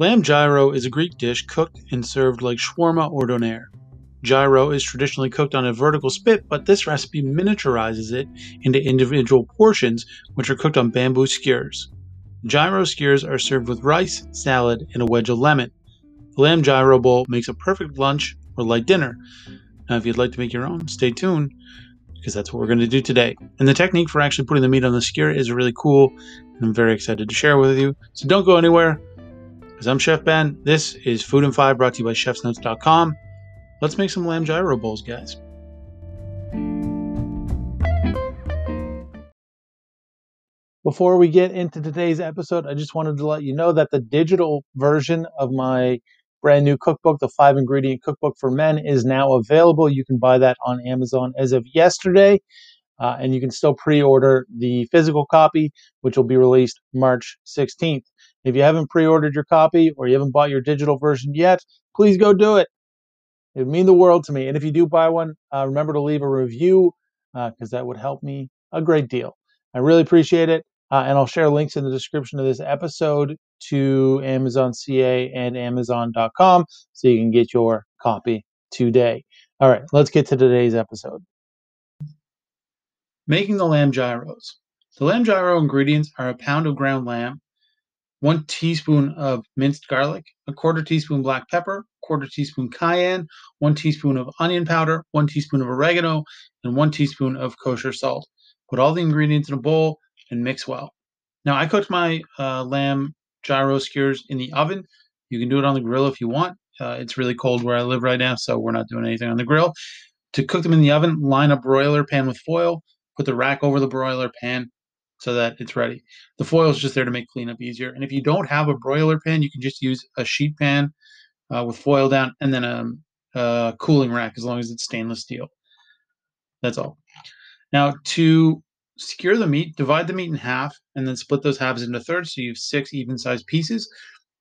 Lamb gyro is a Greek dish cooked and served like shawarma or doner. Gyro is traditionally cooked on a vertical spit, but this recipe miniaturizes it into individual portions, which are cooked on bamboo skewers. Gyro skewers are served with rice, salad, and a wedge of lemon. The lamb gyro bowl makes a perfect lunch or light dinner. Now, if you'd like to make your own, stay tuned because that's what we're going to do today. And the technique for actually putting the meat on the skewer is really cool, and I'm very excited to share with you. So don't go anywhere. Because I'm Chef Ben. This is Food and Five brought to you by chefsnotes.com. Let's make some lamb gyro bowls, guys. Before we get into today's episode, I just wanted to let you know that the digital version of my brand new cookbook, the five ingredient cookbook for men, is now available. You can buy that on Amazon as of yesterday. Uh, and you can still pre order the physical copy, which will be released March 16th. If you haven't pre ordered your copy or you haven't bought your digital version yet, please go do it. It would mean the world to me. And if you do buy one, uh, remember to leave a review because uh, that would help me a great deal. I really appreciate it. Uh, and I'll share links in the description of this episode to Amazon CA and Amazon.com so you can get your copy today. All right, let's get to today's episode. Making the lamb gyros. The lamb gyro ingredients are a pound of ground lamb, one teaspoon of minced garlic, a quarter teaspoon black pepper, quarter teaspoon cayenne, one teaspoon of onion powder, one teaspoon of oregano, and one teaspoon of kosher salt. Put all the ingredients in a bowl and mix well. Now, I cooked my uh, lamb gyro skewers in the oven. You can do it on the grill if you want. Uh, it's really cold where I live right now, so we're not doing anything on the grill. To cook them in the oven, line a broiler pan with foil, put the rack over the broiler pan, so that it's ready. The foil is just there to make cleanup easier. And if you don't have a broiler pan, you can just use a sheet pan uh, with foil down and then a, a cooling rack as long as it's stainless steel. That's all. Now to secure the meat, divide the meat in half and then split those halves into thirds so you have six even sized pieces.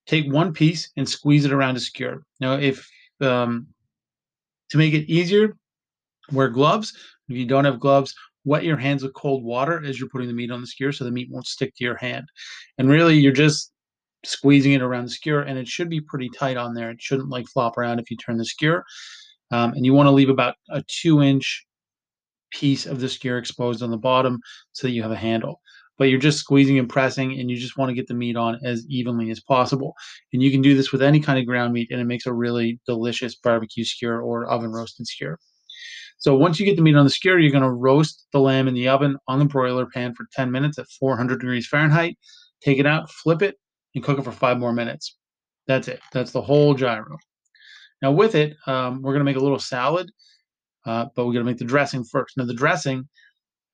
Take one piece and squeeze it around to secure. Now if um, to make it easier, wear gloves. If you don't have gloves, wet your hands with cold water as you're putting the meat on the skewer so the meat won't stick to your hand. And really, you're just squeezing it around the skewer, and it should be pretty tight on there. It shouldn't like flop around if you turn the skewer. Um, and you want to leave about a two inch piece of the skewer exposed on the bottom so that you have a handle. But you're just squeezing and pressing, and you just want to get the meat on as evenly as possible. And you can do this with any kind of ground meat, and it makes a really delicious barbecue skewer or oven roasted skewer. So once you get the meat on the skewer, you're going to roast the lamb in the oven on the broiler pan for 10 minutes at 400 degrees Fahrenheit. Take it out, flip it, and cook it for five more minutes. That's it. That's the whole gyro. Now with it, um, we're going to make a little salad, uh, but we're going to make the dressing first. Now the dressing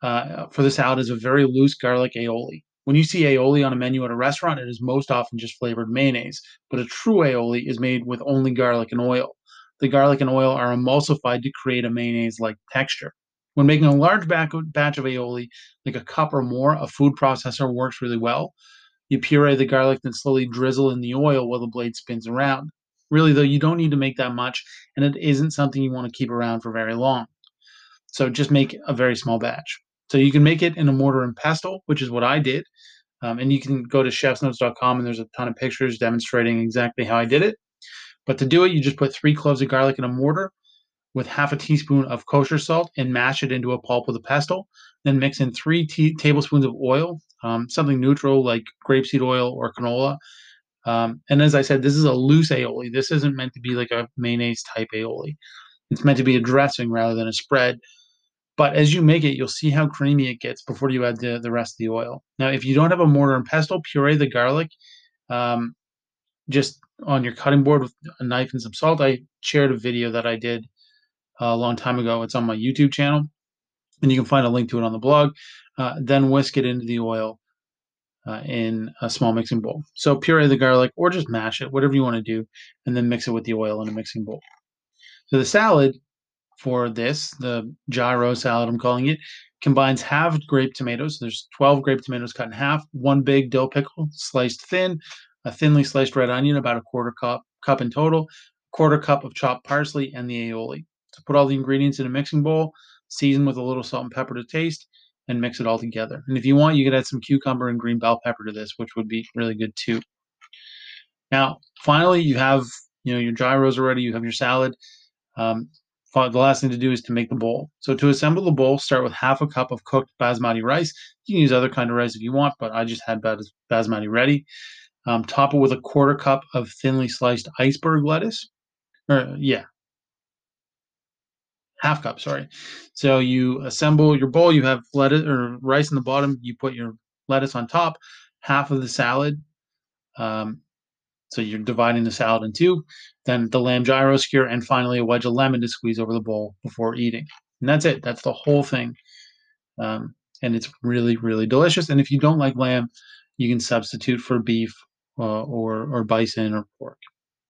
uh, for the salad is a very loose garlic aioli. When you see aioli on a menu at a restaurant, it is most often just flavored mayonnaise, but a true aioli is made with only garlic and oil the garlic and oil are emulsified to create a mayonnaise like texture. When making a large batch of aioli, like a cup or more, a food processor works really well. You puree the garlic, then slowly drizzle in the oil while the blade spins around. Really, though, you don't need to make that much, and it isn't something you want to keep around for very long. So just make a very small batch. So you can make it in a mortar and pestle, which is what I did. Um, and you can go to chefsnotes.com, and there's a ton of pictures demonstrating exactly how I did it. But to do it, you just put three cloves of garlic in a mortar with half a teaspoon of kosher salt and mash it into a pulp with a pestle. Then mix in three tablespoons of oil, um, something neutral like grapeseed oil or canola. Um, and as I said, this is a loose aioli. This isn't meant to be like a mayonnaise type aioli. It's meant to be a dressing rather than a spread. But as you make it, you'll see how creamy it gets before you add the, the rest of the oil. Now, if you don't have a mortar and pestle, puree the garlic. Um, just on your cutting board with a knife and some salt. I shared a video that I did uh, a long time ago. It's on my YouTube channel, and you can find a link to it on the blog. Uh, then whisk it into the oil uh, in a small mixing bowl. So puree the garlic or just mash it, whatever you want to do, and then mix it with the oil in a mixing bowl. So the salad for this, the gyro salad, I'm calling it, combines halved grape tomatoes. There's 12 grape tomatoes cut in half, one big dill pickle sliced thin, a thinly sliced red onion, about a quarter cup, cup in total, quarter cup of chopped parsley, and the aioli. So put all the ingredients in a mixing bowl, season with a little salt and pepper to taste, and mix it all together. And if you want, you could add some cucumber and green bell pepper to this, which would be really good too. Now, finally, you have you know your gyros already. You have your salad. Um, the last thing to do is to make the bowl. So to assemble the bowl, start with half a cup of cooked basmati rice. You can use other kind of rice if you want, but I just had bas- basmati ready. Um, top it with a quarter cup of thinly sliced iceberg lettuce. Or yeah, half cup. Sorry. So you assemble your bowl. You have lettuce or rice in the bottom. You put your lettuce on top. Half of the salad. Um, so you're dividing the salad in two. Then the lamb gyro skewer, and finally a wedge of lemon to squeeze over the bowl before eating. And that's it. That's the whole thing. Um, and it's really, really delicious. And if you don't like lamb, you can substitute for beef uh, or or bison or pork.